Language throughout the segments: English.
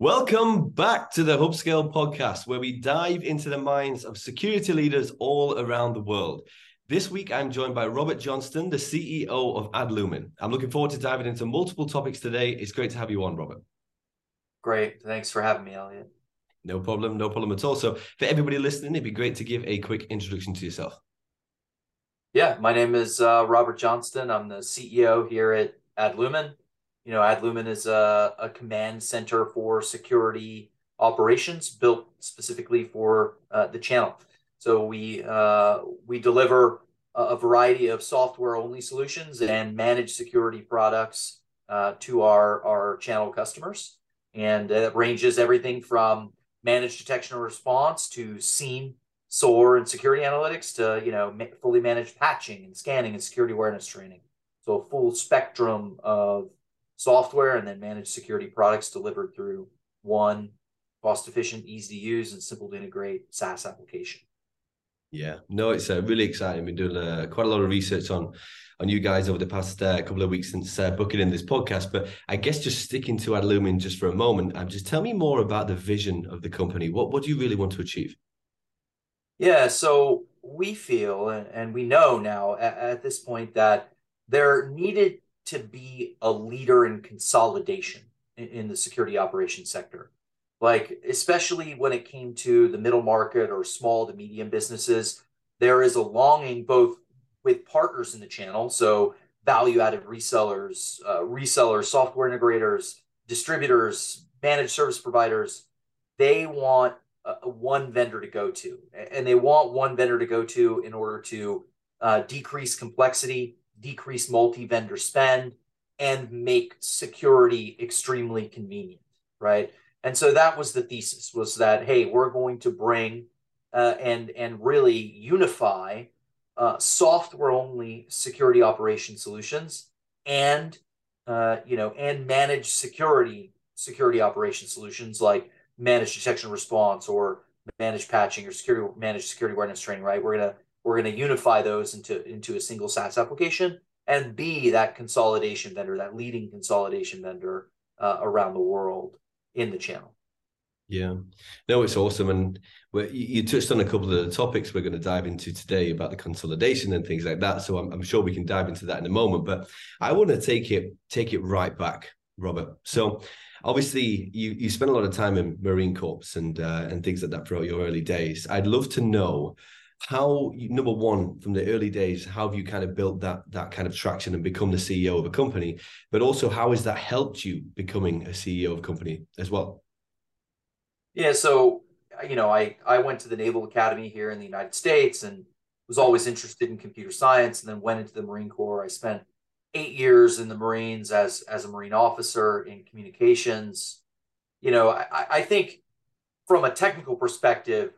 Welcome back to the Hubscale podcast, where we dive into the minds of security leaders all around the world. This week, I'm joined by Robert Johnston, the CEO of Adlumin. I'm looking forward to diving into multiple topics today. It's great to have you on, Robert. Great. Thanks for having me, Elliott. No problem. No problem at all. So, for everybody listening, it'd be great to give a quick introduction to yourself. Yeah, my name is uh, Robert Johnston. I'm the CEO here at Adlumin you know, Adlumin is a, a command center for security operations built specifically for uh, the channel. So we uh, we deliver a variety of software only solutions and managed security products uh, to our our channel customers, and it ranges everything from managed detection and response to SIEM, SOAR, and security analytics to you know fully managed patching and scanning and security awareness training. So a full spectrum of software and then managed security products delivered through one cost efficient, easy to use, and simple to integrate SaaS application. Yeah, no, it's uh, really exciting. We've been doing uh, quite a lot of research on on you guys over the past uh, couple of weeks since uh, booking in this podcast. But I guess just sticking to Adlumin just for a moment, um, just tell me more about the vision of the company. What what do you really want to achieve? Yeah, so we feel and, and we know now at, at this point that there needed to be a leader in consolidation in, in the security operations sector. Like, especially when it came to the middle market or small to medium businesses, there is a longing both with partners in the channel, so value added resellers, uh, resellers, software integrators, distributors, managed service providers. They want a, one vendor to go to, and they want one vendor to go to in order to uh, decrease complexity, decrease multi-vendor spend and make security extremely convenient right? And so that was the thesis was that hey we're going to bring uh, and and really unify uh, software only security operation solutions and uh, you know and manage security security operation solutions like managed detection response or managed patching or security managed security awareness training right? We're gonna we're going to unify those into into a single SaaS application and be that consolidation vendor, that leading consolidation vendor uh, around the world in the channel. Yeah, no, it's awesome, and you touched on a couple of the topics we're going to dive into today about the consolidation and things like that. So I'm, I'm sure we can dive into that in a moment. But I want to take it take it right back, Robert. So obviously you you spent a lot of time in Marine Corps and uh, and things like that throughout your early days. I'd love to know how number one from the early days how have you kind of built that that kind of traction and become the ceo of a company? But also how has that helped you becoming a ceo of a company as well? Yeah so uh, you know i i went to the naval academy here in the united states and was always interested in computer science and then went into the marine corps. I spent eight years in the marines as as a marine officer in communications. You know i i think from a technical perspective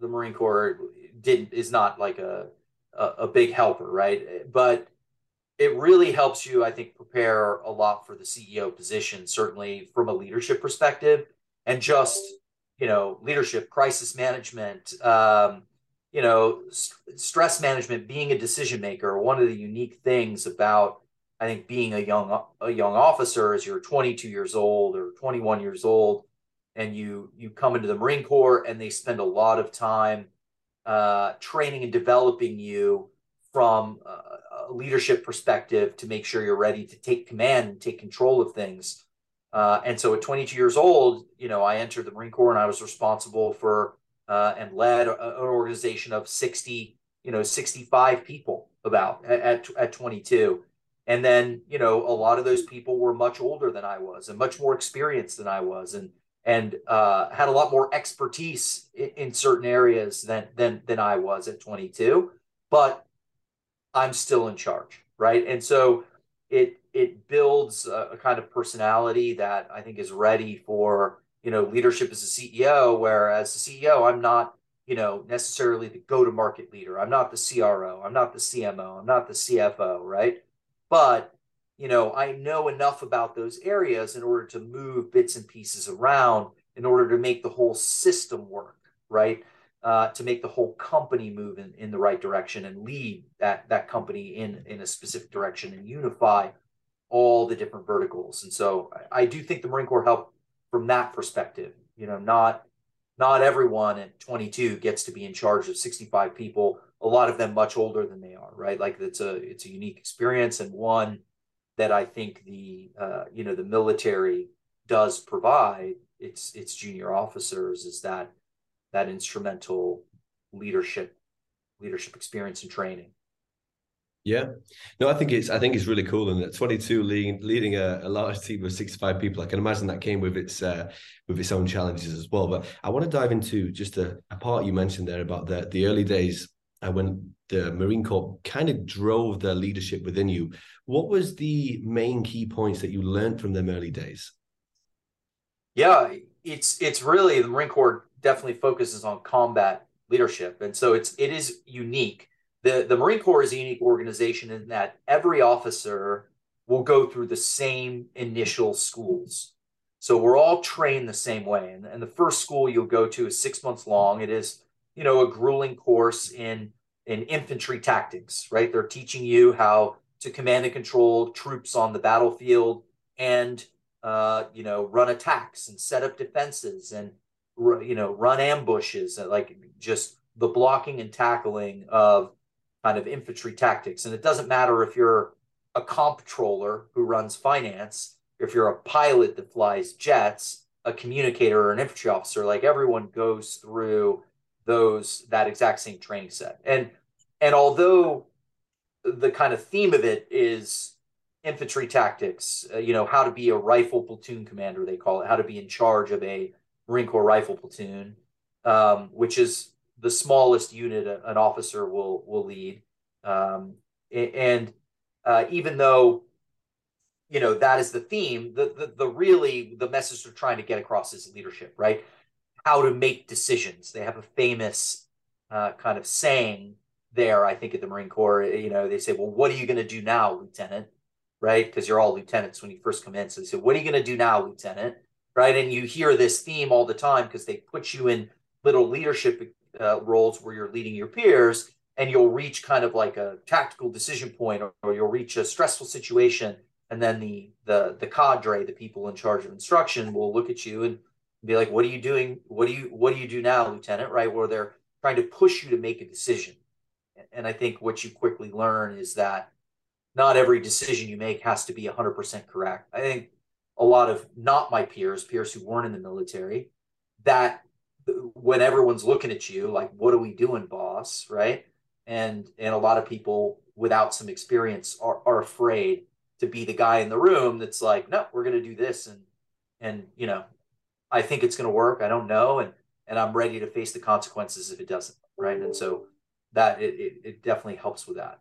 the marine corps didn't is not like a, a, a big helper, right? But it really helps you, I think, prepare a lot for the CEO position, certainly from a leadership perspective, and just you know leadership, crisis management, um, you know, st- stress management, being a decision maker. One of the unique things about I think being a young a young officer is you're 22 years old or 21 years old, and you you come into the Marine Corps, and they spend a lot of time uh, training and developing you from a, a, leadership perspective to make sure you're ready to take command and take control of things. Uh, and so at 22 years old, you know, I entered the Marine Corps and I was responsible for uh, and led a, an organization of 60, you know, 65 people about at, at 22. And then, you know, a lot of those people were much older than I was and much more experienced than I was. And and uh, had a lot more expertise in, in, certain areas than than than I was at 22. But I'm still in charge, right? And so it it builds a, a kind of personality that I think is ready for you know leadership as a CEO. Whereas the CEO, I'm not you know necessarily the go to market leader. I'm not the CRO. I'm not the CMO. I'm not the CFO, right? But you know, I know enough about those areas in order to move bits and pieces around in order to make the whole system work, right? Uh, to make the whole company move in, in the right direction and lead that that company in in a specific direction and unify all the different verticals. And so I, I do think the Marine Corps helped from that perspective. You know, not not everyone at 22 gets to be in charge of 65 people. A lot of them much older than they are, right? Like it's a it's a unique experience and one that I think the uh, you know the military does provide its its junior officers is that that instrumental leadership leadership experience and training. Yeah, no, I think it's I think it's really cool, and at 22, leading leading a, a, large team of 65 people, I can imagine that came with its uh, with its own challenges as well. But I want to dive into just a, a part you mentioned there about the the early days uh, when the Marine Corps kind of drove the leadership within you. What was the main key points that you learned from them early days? Yeah, it's it's really the Marine Corps definitely focuses on combat leadership, and so it's it is unique the, the Marine Corps is a unique organization in that every officer will go through the same initial schools. So we're all trained the same way. And, and the first school you'll go to is six months long. It is, you know, a grueling course in, in infantry tactics, right? They're teaching you how to command and control troops on the battlefield and, uh, you know, run attacks and set up defenses and, you know, run ambushes, like just the blocking and tackling of kind of infantry tactics. And it doesn't matter if you're a comptroller who runs finance, if you're a pilot that flies jets, a communicator or an infantry officer, like everyone goes through those that exact same training set. And and although the kind of theme of it is infantry tactics, uh, you know, how to be a rifle platoon commander, they call it, how to be in charge of a Marine Corps rifle platoon, um, which is the smallest unit an officer will will lead. Um, and uh, even though you know that is the theme, the, the the really the message they're trying to get across is leadership, right? How to make decisions. They have a famous uh, kind of saying there, I think, at the Marine Corps. You know, they say, "Well, what are you going to do now, Lieutenant?" Right? Because you're all lieutenants when you first come in. So they say, "What are you going to do now, Lieutenant?" Right? And you hear this theme all the time because they put you in little leadership uh, roles where you're leading your peers and you'll reach kind of like a tactical decision point or, or, you'll reach a stressful situation and then the the the cadre the people in charge of instruction will look at you and be like what are you doing? What do you what do you do now lieutenant? Right? Where they're trying to push you to make a decision. And i think what you quickly learn is that not every decision you make has to be 100% correct. I think a lot of not my peers peers who weren't in the military that when everyone's looking at you like what are we doing boss? Right? And and a lot of people without some experience are, are afraid to be the guy in the room that's like no we're going to do this and and you know i think it's going to work i don't know and and i'm ready to face the consequences if it doesn't right? And so that it, it, it definitely helps with that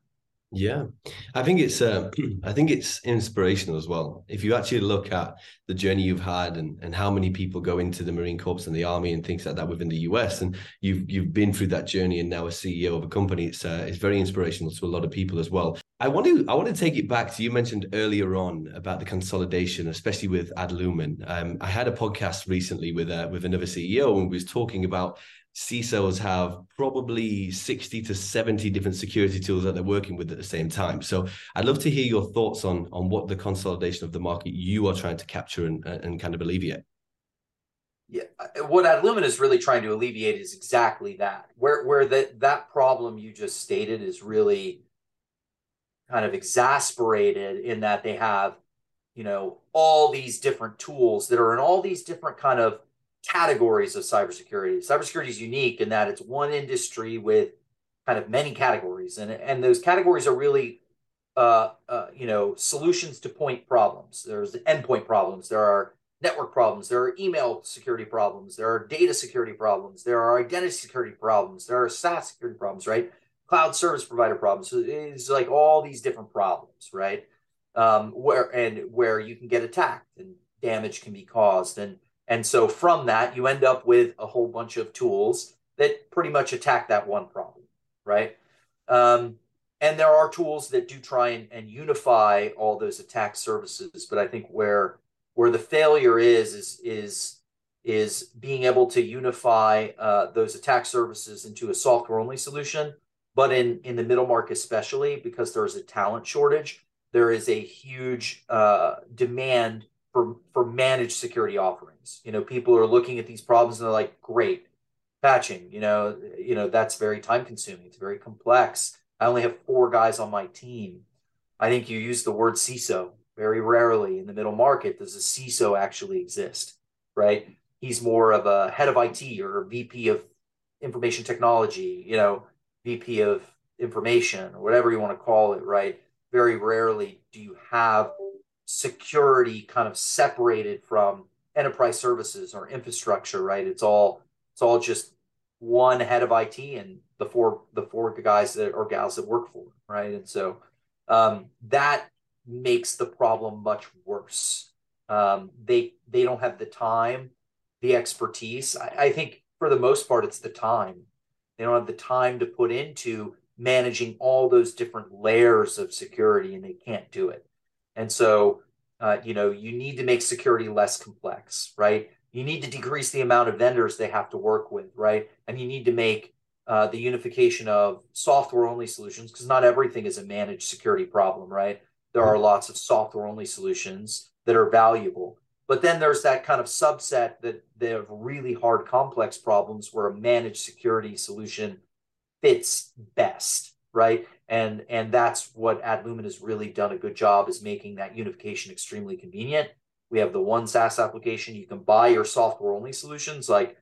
yeah, I think it's uh, I think it's inspirational as well. If you actually look at the journey you've had and, and how many people go into the Marine Corps and the Army and things like that within the US, and you've you've been through that journey and now a CEO of a company, it's uh, it's very inspirational to a lot of people as well. I want to I want to take it back to you mentioned earlier on about the consolidation, especially with Adlumin. Um, I had a podcast recently with uh, with another CEO and we was talking about CISOs have probably 60 to 70 different security tools that they're working with at the same time. So I'd love to hear your thoughts on, on what the consolidation of the market you are trying to capture and, uh, and kind of alleviate. Yeah, uh, what Adlumin is really trying to alleviate is exactly that. Where where that that problem you just stated is really kind of exasperated in that they have, you know, all these different tools that are in all these different kind of categories of cybersecurity. Cybersecurity is unique in that it's one industry with kind of many categories, and and those categories are really, uh, uh, you know, solutions to point problems. There's endpoint problems. There are network problems. There are email security problems. There are data security problems. There are identity security problems. There are SaaS security problems. Right, cloud service provider problems. So it's like all these different problems, right? Um, where and where you can get attacked and damage can be caused and and so from that, you end up with a whole bunch of tools that pretty much attack that one problem, right? Um, and there are tools that do try and, and unify all those attack services, but I think where where the failure is is is is being able to unify uh, those attack services into a software only solution. But in in the middle market, especially because there's a talent shortage, there is a huge uh, demand for for managed security offerings. You know, people are looking at these problems and they're like, great, patching. You know, you know that's very time consuming. It's very complex. I only have four guys on my team. I think you use the word CISO very rarely in the middle market. Does a CISO actually exist? Right? He's more of a head of IT or VP of information technology. You know, VP of information or whatever you want to call it. Right? Very rarely do you have security kind of separated from enterprise services or infrastructure, right? It's all it's all just one head of IT and the four the four guys that or gals that work for, right? And so um, that makes the problem much worse. Um, they they don't have the time, the expertise. I, I think for the most part, it's the time. They don't have the time to put into managing all those different layers of security, and they can't do it. And so, uh, you know, you need to make security less complex, right? You need to decrease the amount of vendors they have to work with, right? And you need to make uh, the unification of software only solutions because not everything is a managed security problem, right? There are lots of software only solutions that are valuable. But then there's that kind of subset that they have really hard, complex problems where a managed security solution fits best, right? and and that's what Adlumin has really done a good job is making that unification extremely convenient. We have the one SaaS application. You can buy your software only solutions like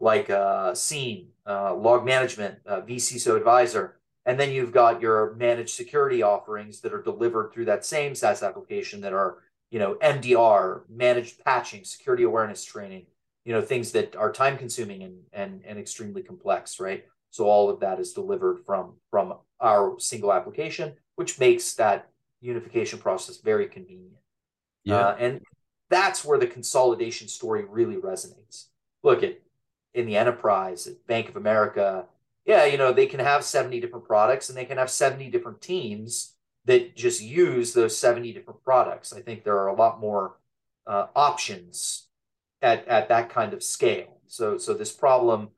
like uh, SIEM, uh, log management, uh, vCISO advisor, and then you've got your managed security offerings that are delivered through that same SaaS application that are you know MDR, managed patching, security awareness training, you know things that are time consuming and and and extremely complex, right? So all of that is delivered from from our single application, which makes that unification process very convenient. Yeah. Uh, and that's where the consolidation story really resonates. Look at in the enterprise at Bank of America, yeah, you know, they can have 70 different products and they can have 70 different teams that just use those 70 different products. I think there are a lot more uh, options at, at that kind of scale. So, so this problem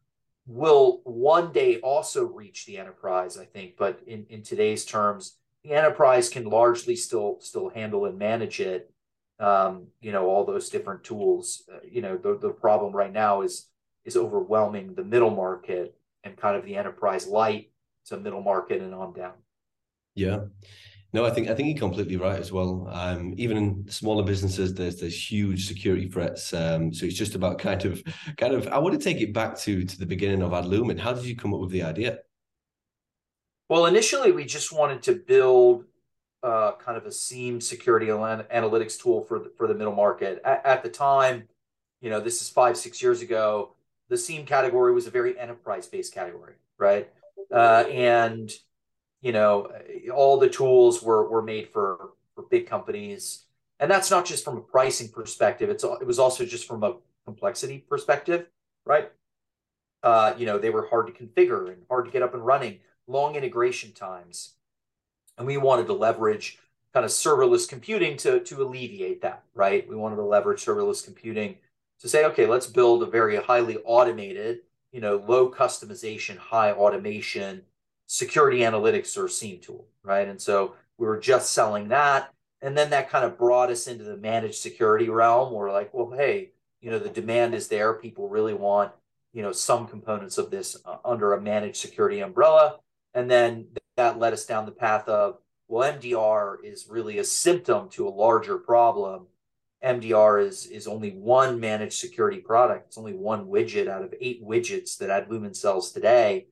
will one day also reach the enterprise, I think. But in, in today's terms, the enterprise can largely still still handle and manage it. Um, you know, all those different tools. Uh, you know, the, the problem right now is is overwhelming the middle market and kind of the enterprise light to middle market and on down. Yeah. No, I think I think you're completely right as well. Um, even in smaller businesses, there's there's huge security threats. Um, so it's just about kind of kind of. I want to take it back to to the beginning of Adlumin. How did you come up with the idea? Well, initially we just wanted to build uh, kind of a SIEM security analytics tool for the, for the middle market. At, at the time, you know, this is five six years ago. The SIEM category was a very enterprise based category, right? Uh, and you know all the tools were were made for for big companies. And that's not just from a pricing perspective. It's it was also just from a complexity perspective right? Uh, you know they were hard to configure and hard to get up and running long integration times. And we wanted to leverage kind of serverless computing to to alleviate that right? We wanted to leverage serverless computing to say okay let's build a very highly automated you know low customization high automation security analytics or SIEM tool, right? And so we were just selling that. And then that kind of brought us into the managed security realm. We're like, well, hey, you know, the demand is there. People really want, you know, some components of this uh, under a managed security umbrella. And then that led us down the path of, well, MDR is really a symptom to a larger problem. MDR is is only one managed security product. It's only one widget out of eight widgets that Adlumin sells today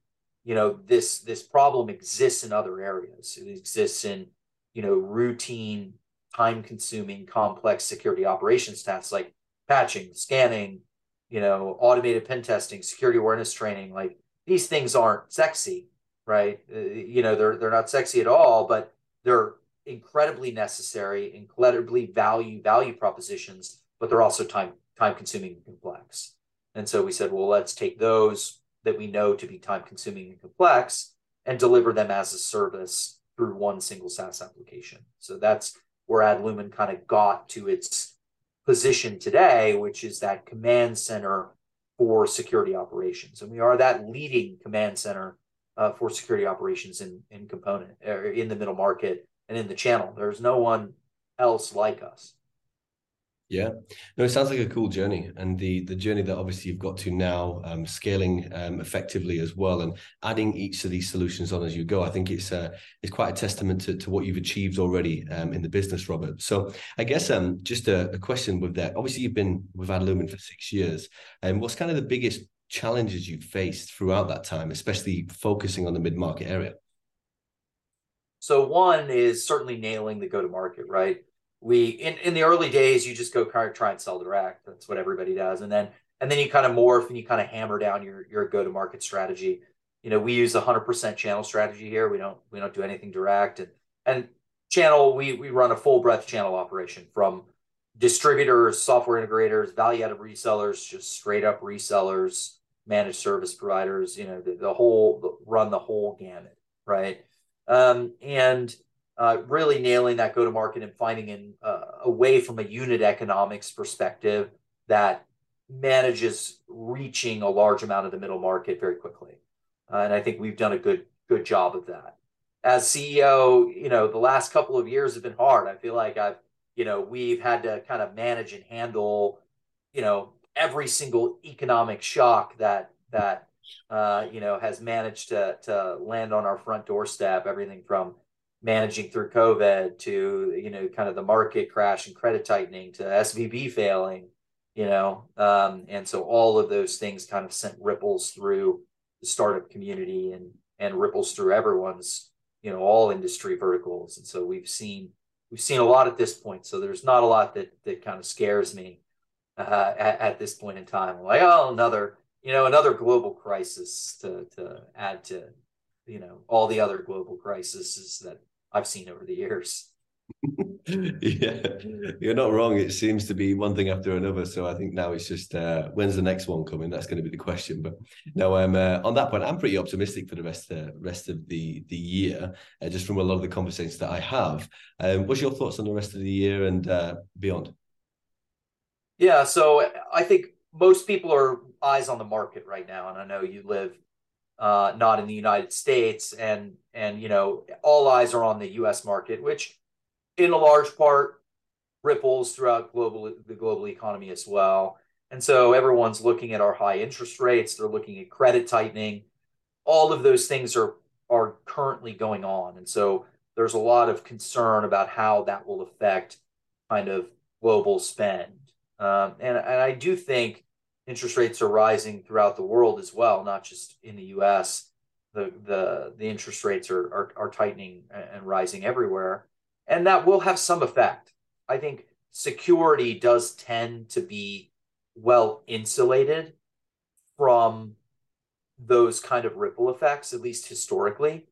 you know this this problem exists in other areas. It exists in you know routine time consuming complex security operations tasks like patching scanning you know automated pen testing security awareness training. Like these things aren't sexy right? Uh, you know they're they're not sexy at all but they're incredibly necessary incredibly value value propositions but they're also time time consuming and complex. And so we said well let's take those that we know to be time consuming and complex and deliver them as a service through one single SaaS application. So that's where Adlumin kind of got to its position today, which is that command center for security operations. And we are that leading command center uh, for security operations in, in component or er, in the middle market and in the channel. There's no one else like us. Yeah, no, it sounds like a cool journey, and the the journey that obviously you've got to now, um, scaling um, effectively as well, and adding each of these solutions on as you go. I think it's uh, it's quite a testament to, to what you've achieved already um, in the business, Robert. So I guess um, just a, a question with that. Obviously, you've been with Adlumin for six years, and what's kind of the biggest challenges you've faced throughout that time, especially focusing on the mid market area? So one is certainly nailing the go to market, right? We in, in the early days you just go kind of try and sell direct. That's what everybody does. And then and then you kind of morph and you kind of hammer down your your go to market strategy. You know we use a 100% channel strategy here. We don't we don't do anything direct. And and channel we we run a full breadth channel operation from distributors software integrators value added resellers just straight up resellers managed service providers you know the, the whole run the whole gamut right? Um, and uh, really nailing that go to market and finding in uh, a way from a unit economics perspective that manages reaching a large amount of the middle market very quickly. Uh, and I think we've done a good good job of that. As CEO, you know, the last couple of years have been hard. I feel like I've, you know, we've had to kind of manage and handle, you know, every single economic shock that that uh, you know has managed to to land on our front doorstep. Everything from managing through COVID to you know kind of the market crash and credit tightening to SVB failing, you know, um, and so all of those things kind of sent ripples through the startup community and and ripples through everyone's you know all industry verticals, and so we've seen we've seen a lot at this point. So there's not a lot that that kind of scares me uh, at, at this point in time. I'm like oh another you know another global crisis to to add to you know all the other global crises that I've seen over the years. yeah, you're not wrong. It seems to be one thing after another. So I think now it's just uh, when's the next one coming? That's going to be the question. But no, I'm uh, on that point. I'm pretty optimistic for the rest uh, rest of the the year, uh, just from a lot of the conversations that I have. Um, what's your thoughts on the rest of the year and uh, beyond? Yeah, so I think most people are eyes on the market right now, and I know you live uh, not in the United States, and and you know all eyes are on the U.S. market, which in a large part ripples throughout global the global economy as well. And so everyone's looking at our high interest rates. They're looking at credit tightening. All of those things are are currently going on, and so there's a lot of concern about how that will affect kind of global spend. Um, and, and I do think interest rates are rising throughout the world as well, not just in the U.S. The the the interest rates are are, are tightening and rising everywhere, and that will have some effect. I think security does tend to be well insulated from those kind of ripple effects, at least historically.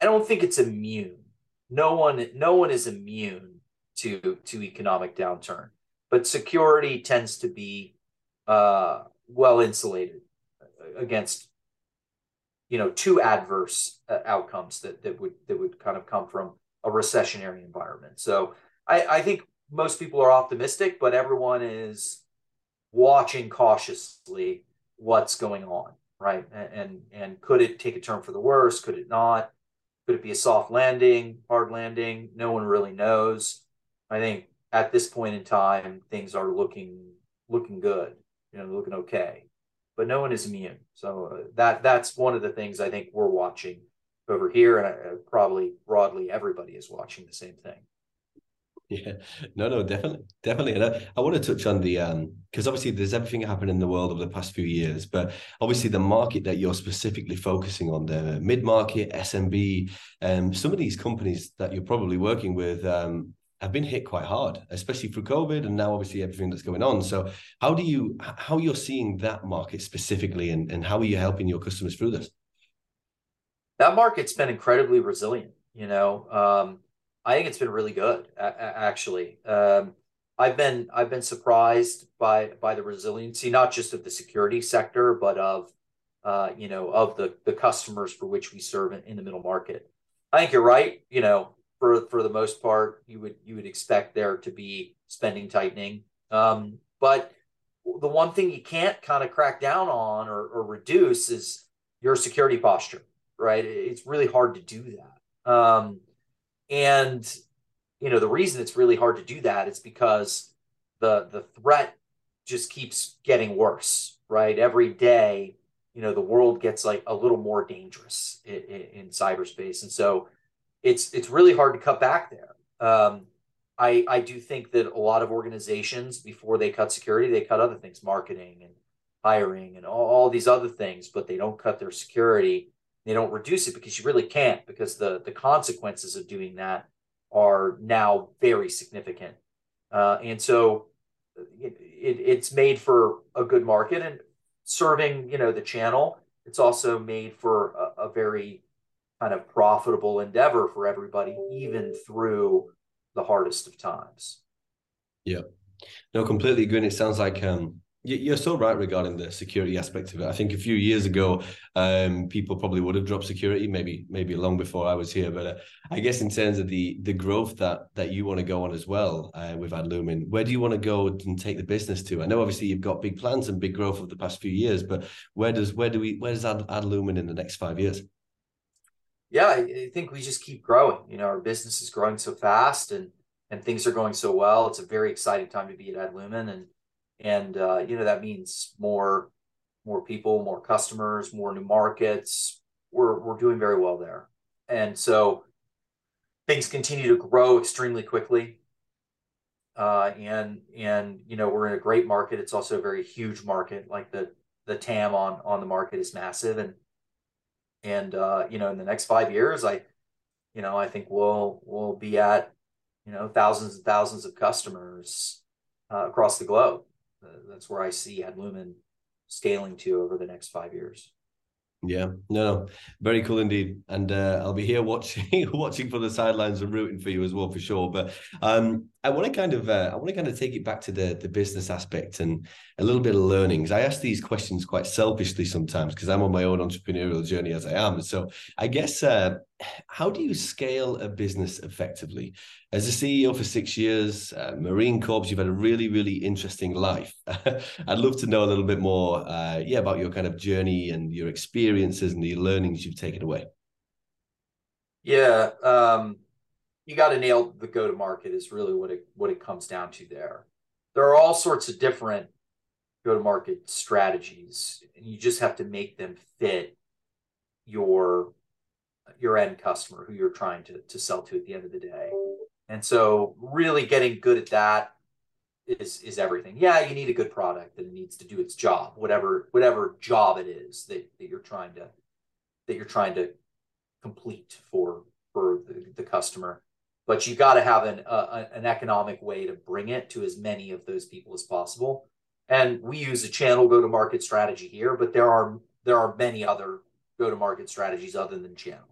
I don't think it's immune. No one no one is immune to to economic downturn, but security tends to be uh, well insulated against you know two adverse uh, outcomes that that would that would kind of come from a recessionary environment. So I, I think most people are optimistic, but everyone is watching cautiously what's going on, right? And, and and could it take a turn for the worse? Could it not? Could it be a soft landing, hard landing? No one really knows. I think at this point in time, things are looking looking good you know, looking okay, but no one is immune. So uh, that that's one of the things I think we're watching over here, and I, uh, probably broadly everybody is watching the same thing. Yeah, no, no, definitely, definitely. And I, I want to touch on the um because obviously there's everything happened in the world over the past few years, but obviously the market that you're specifically focusing on, the mid market, SMB, um, some of these companies that you're probably working with, um, have been hit quite hard, especially through COVID and now obviously everything that's going on. So how do you how you're seeing that market specifically and, and how are you helping your customers through this? That market's been incredibly resilient. You know, um, I think it's been really good actually. Um, I've been I've been surprised by by the resiliency, not just of the security sector, but of uh, you know of the the customers for which we serve in, in the middle market. I think you're right. You know, for for the most part, you would you would expect there to be spending tightening. Um, but the one thing you can't kind of crack down on or, or reduce is your security posture, right? It's really hard to do that. Um, and you know the reason it's really hard to do that is because the the threat just keeps getting worse, right? Every day, you know, the world gets like a little more dangerous in, in, in cyberspace, and so it's it's really hard to cut back there. Um, I I do think that a lot of organizations before they cut security, they cut other things, marketing and hiring and all, all these other things, but they don't cut their security. They don't reduce it because you really can't because the the consequences of doing that are now very significant. Uh, and so it, it, it's made for a good market and serving, you know, the channel. It's also made for a, a very kind of profitable endeavor for everybody, even through the hardest of times. Yeah, no, completely agree. And it sounds like um, you're so right regarding the security aspect of it. I think a few years ago, um, people probably would have dropped security, maybe maybe long before I was here. But uh, I guess in terms of the the growth that that you want to go on as well uh, with Adlumin, where do you want to go and take the business to? I know obviously you've got big plans and big growth over the past few years, but where does where do we where does Ad, Adlumin in the next five years? Yeah, I, think we just keep growing. You know, our business is growing so fast, and and things are going so well. It's a very exciting time to be at Adlumin, and and uh, you know that means more more people more customers more new markets we're we're doing very well there and so things continue to grow extremely quickly uh, and and you know we're in a great market it's also a very huge market like the the tam on on the market is massive and and uh, you know in the next five years i you know i think we'll we'll be at you know thousands and thousands of customers uh, across the globe that's where I see Adlumin scaling to over the next five years. Yeah, no, no, very cool indeed, and uh, I'll be here watching, watching from the sidelines and rooting for you as well for sure. But um, I want to kind of, uh, I want to kind of take it back to the the business aspect and a little bit of learnings. I ask these questions quite selfishly sometimes because I'm on my own entrepreneurial journey as I am. So I guess, uh, how do you scale a business effectively? As a CEO for six years, uh, Marine Corps, you've had a really, really interesting life. I'd love to know a little bit more, uh, yeah, about your kind of journey and your experiences and the learnings you've taken away. Yeah, um, you got to nail the go to market is really what it what it comes down to there. There are all sorts of different go to market strategies, and you just have to make them fit your your end customer who you're trying to, to sell to at the end of the day. And so really getting good at that is is everything. Yeah, you need a good product it needs to do its job, whatever whatever job it is that, that you're trying to that you're trying to complete for for the, the customer. But you got to have an a, an economic way to bring it to as many of those people as possible. And we use a channel go to market strategy here, but there are there are many other go to market strategies other than channel.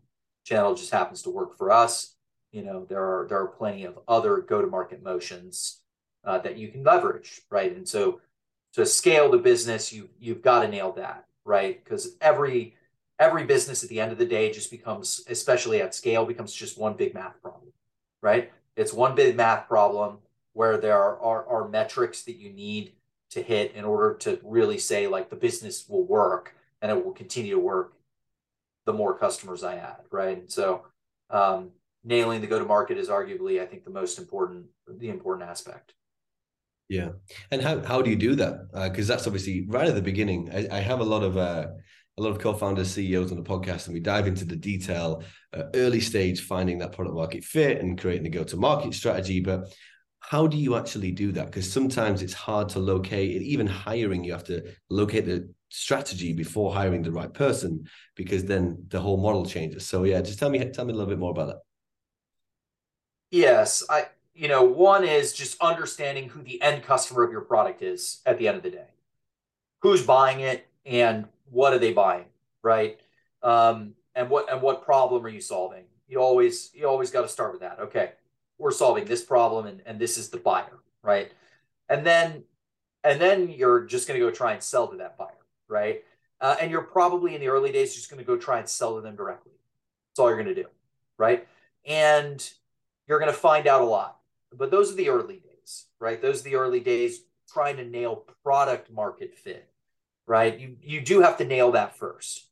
Channel just happens to work for us you know there are there are plenty of other go to market motions uh, that you can leverage right and so to scale the business you you've got to nail that right because every every business at the end of the day just becomes especially at scale becomes just one big math problem right it's one big math problem where there are, are, are metrics that you need to hit in order to really say like the business will work and it will continue to work the more customers i add right and so um, nailing the go to market is arguably, I think, the most important, the important aspect. Yeah, and how how do you do that? Because uh, that's obviously right at the beginning. I, I have a lot of uh, a lot of co-founders, CEOs on the podcast, and we dive into the detail, uh, early stage, finding that product market fit and creating a go-to-market strategy. But how do you actually do that? Because sometimes it's hard to locate. Even hiring, you have to locate the strategy before hiring the right person, because then the whole model changes. So yeah, just tell me tell me a little bit more about that. Yes, I you know, one is just understanding who the end customer of your product is at the end of the day. Who's buying it and what are they buying, right? Um, and what and what problem are you solving? You always you always got to start with that. Okay, we're solving this problem and, and this is the buyer, right? And then and then you're just going to go try and sell to that buyer, right? Uh, and you're probably in the early days just going to go try and sell to them directly. That's all you're going to do, right? And you're going to find out a lot. But those are the early days, right? Those are the early days trying to nail product market fit, right? You you do have to nail that first.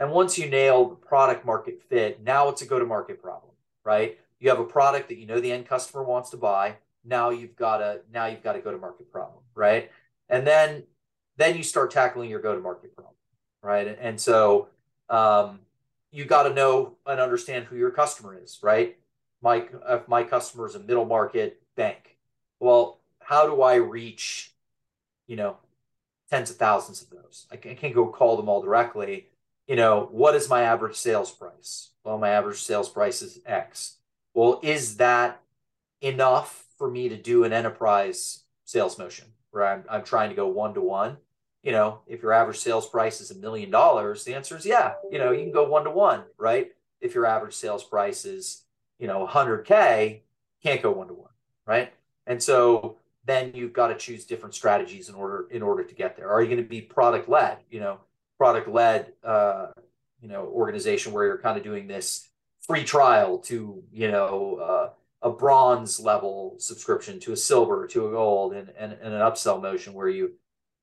And once you nail the product market fit, now it's a go to market problem, right? You have a product that you know the end customer wants to buy. now you've got to now you've got to go to market problem right and then then you start tackling your go to market problem right and, and so um, you got to know and understand who your customer is right my if my customer is a middle market bank well how do i reach you know tens of thousands of those i can't go call them all directly you know what is my average sales price well my average sales price is x well is that enough for me to do an enterprise sales motion where I'm, I'm trying to go one to one. You know, if your average sales price is a million dollars, the answer is yeah. You know, you can go one to one, right? If your average sales price is, you know, 100K, can't go one to one, right? And so then you've got to choose different strategies in order in order to get there. Are you going to be product led? You know, product led, uh, you know, organization where you're kind of doing this free trial to, you know, uh, a bronze level subscription to a silver to a gold and, and, and an upsell motion where you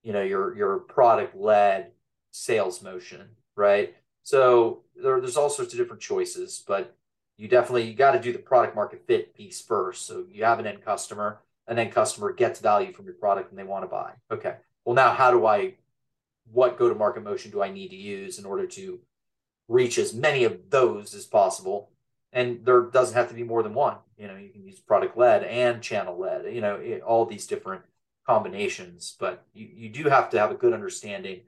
you know your your product led sales motion right so there, there's all sorts of different choices but you definitely you got to do the product market fit piece first so you have an end customer an end customer gets value from your product and they want to buy. Okay well now how do i what go to market motion do i need to use in order to reach as many of those as possible? And there doesn't have to be more than one you know you can use product led and channel led you know it, all these different combinations but you, you do have to have a good understanding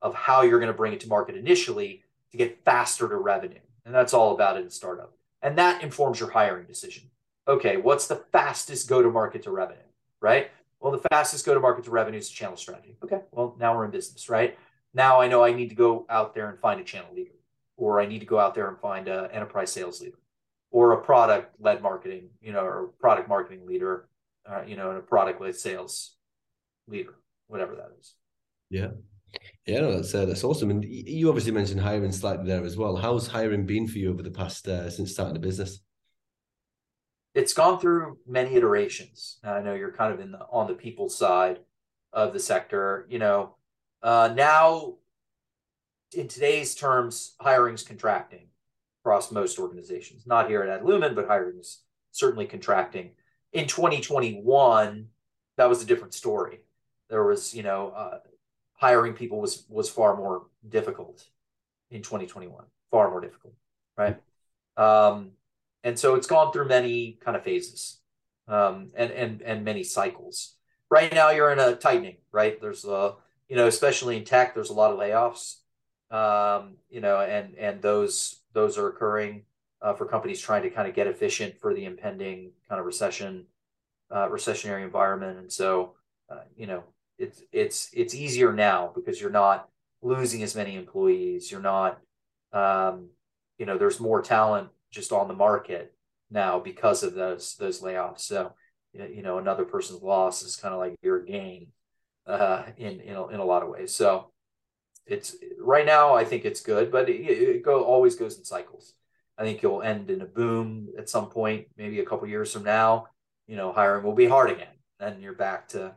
of how you're going to bring it to market initially to get faster to revenue and that's all about it in startup. And that informs your hiring decision okay what's the fastest go to market to revenue right well the fastest go to market to revenue is a channel strategy okay well now we're in business right now i know i need to go out there and find a channel leader or i need to go out there and find an enterprise sales leader or a product led marketing, you know, or product marketing leader, uh, you know, and a product led sales leader, whatever that is. Yeah. Yeah, no, that's uh, that's awesome. And you obviously mentioned hiring slightly there as well. How's hiring been for you over the past uh, since starting the business? It's gone through many iterations. I know you're kind of in the on the people side of the sector. You know, uh, now in today's terms, hiring's contracting across most organizations. Not here at Adlumin, but hiring is certainly contracting. In 2021, that was a different story. There was, you know, uh, hiring people was was far more difficult in 2021, far more difficult, right? Um, and so it's gone through many kind of phases um, and and and many cycles. Right now, you're in a tightening, right? There's a, you know, especially in tech, there's a lot of layoffs, um, you know, and and those those are occurring uh, for companies trying to kind of get efficient for the impending kind of recession, uh, recessionary environment. And so, uh, you know, it's it's it's easier now because you're not losing as many employees. You're not, um, you know, there's more talent just on the market now because of those those layoffs. So, you know, another person's loss is kind of like your gain uh, in in a, in a lot of ways. So, it's right now I think it's good, but it, it go always goes in cycles. I think you'll end in a boom at some point, maybe a couple years from now. You know, hiring will be hard again, and you're back to,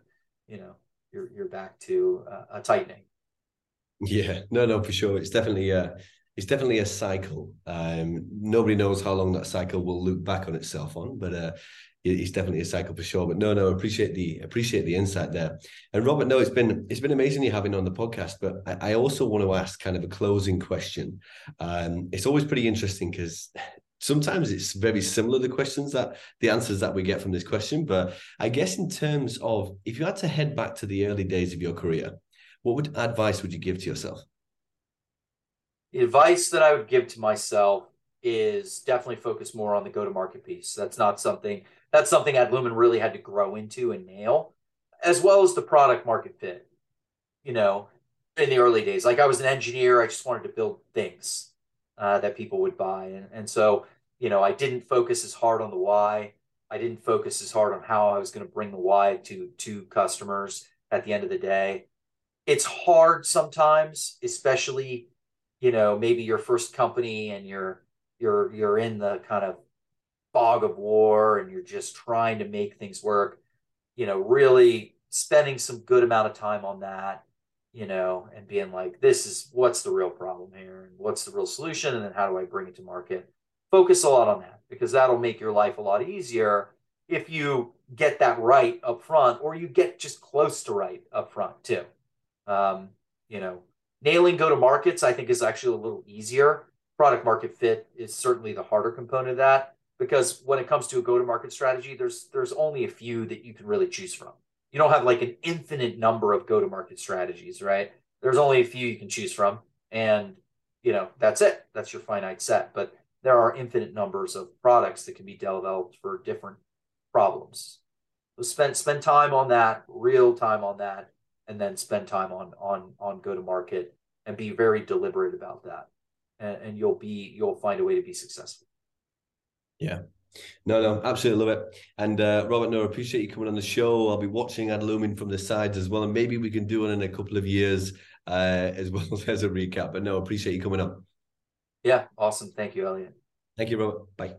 you know, you're you're back to uh, a tightening. Yeah, no, no, for sure. It's definitely a, it's definitely a cycle. Um, nobody knows how long that cycle will loop back on itself on, but uh, it's definitely a cycle for sure. But no, no, appreciate the appreciate the insight there. And Robert, no, it's been it's been amazing you having on the podcast. But I, I also want to ask kind of a closing question. Um, it's always pretty interesting because sometimes it's very similar the questions that the answers that we get from this question. But I guess in terms of if you had to head back to the early days of your career, what would advice would you give to yourself? The advice that I would give to myself is definitely focus more on the go to market piece. That's not something that's something Adlumin really had to grow into and nail, as well as the product market fit. You know, in the early days, like I was an engineer, I just wanted to build things uh, that people would buy, and and so you know I didn't focus as hard on the why. I didn't focus as hard on how I was going to bring the why to to customers at the end of the day. It's hard sometimes, especially you know maybe your first company and you're you're you're in the kind of fog of war and you're just trying to make things work, you know, really spending some good amount of time on that, you know, and being like, this is what's the real problem here and what's the real solution and then how do I bring it to market? Focus a lot on that because that'll make your life a lot easier if you get that right up front, or you get just close to right up front too. Um, you know, nailing go to markets, I think, is actually a little easier. Product market fit is certainly the harder component of that because when it comes to a go to market strategy, there's there's only a few that you can really choose from. You don't have like an infinite number of go to market strategies, right? There's only a few you can choose from, and you know that's it. That's your finite set. But there are infinite numbers of products that can be developed for different problems. So spend spend time on that, real time on that, and then spend time on on on go to market and be very deliberate about that. And, and you'll be you'll find a way to be successful. Yeah. No, no, absolutely love it. And uh, Robert, no, appreciate you coming on the show. I'll be watching Adlumin from the sides as well, and maybe we can do it in a couple of years uh, as well as a recap. But no, appreciate you coming on. Yeah, awesome. Thank you, Elliott. Thank you, Robert. Bye.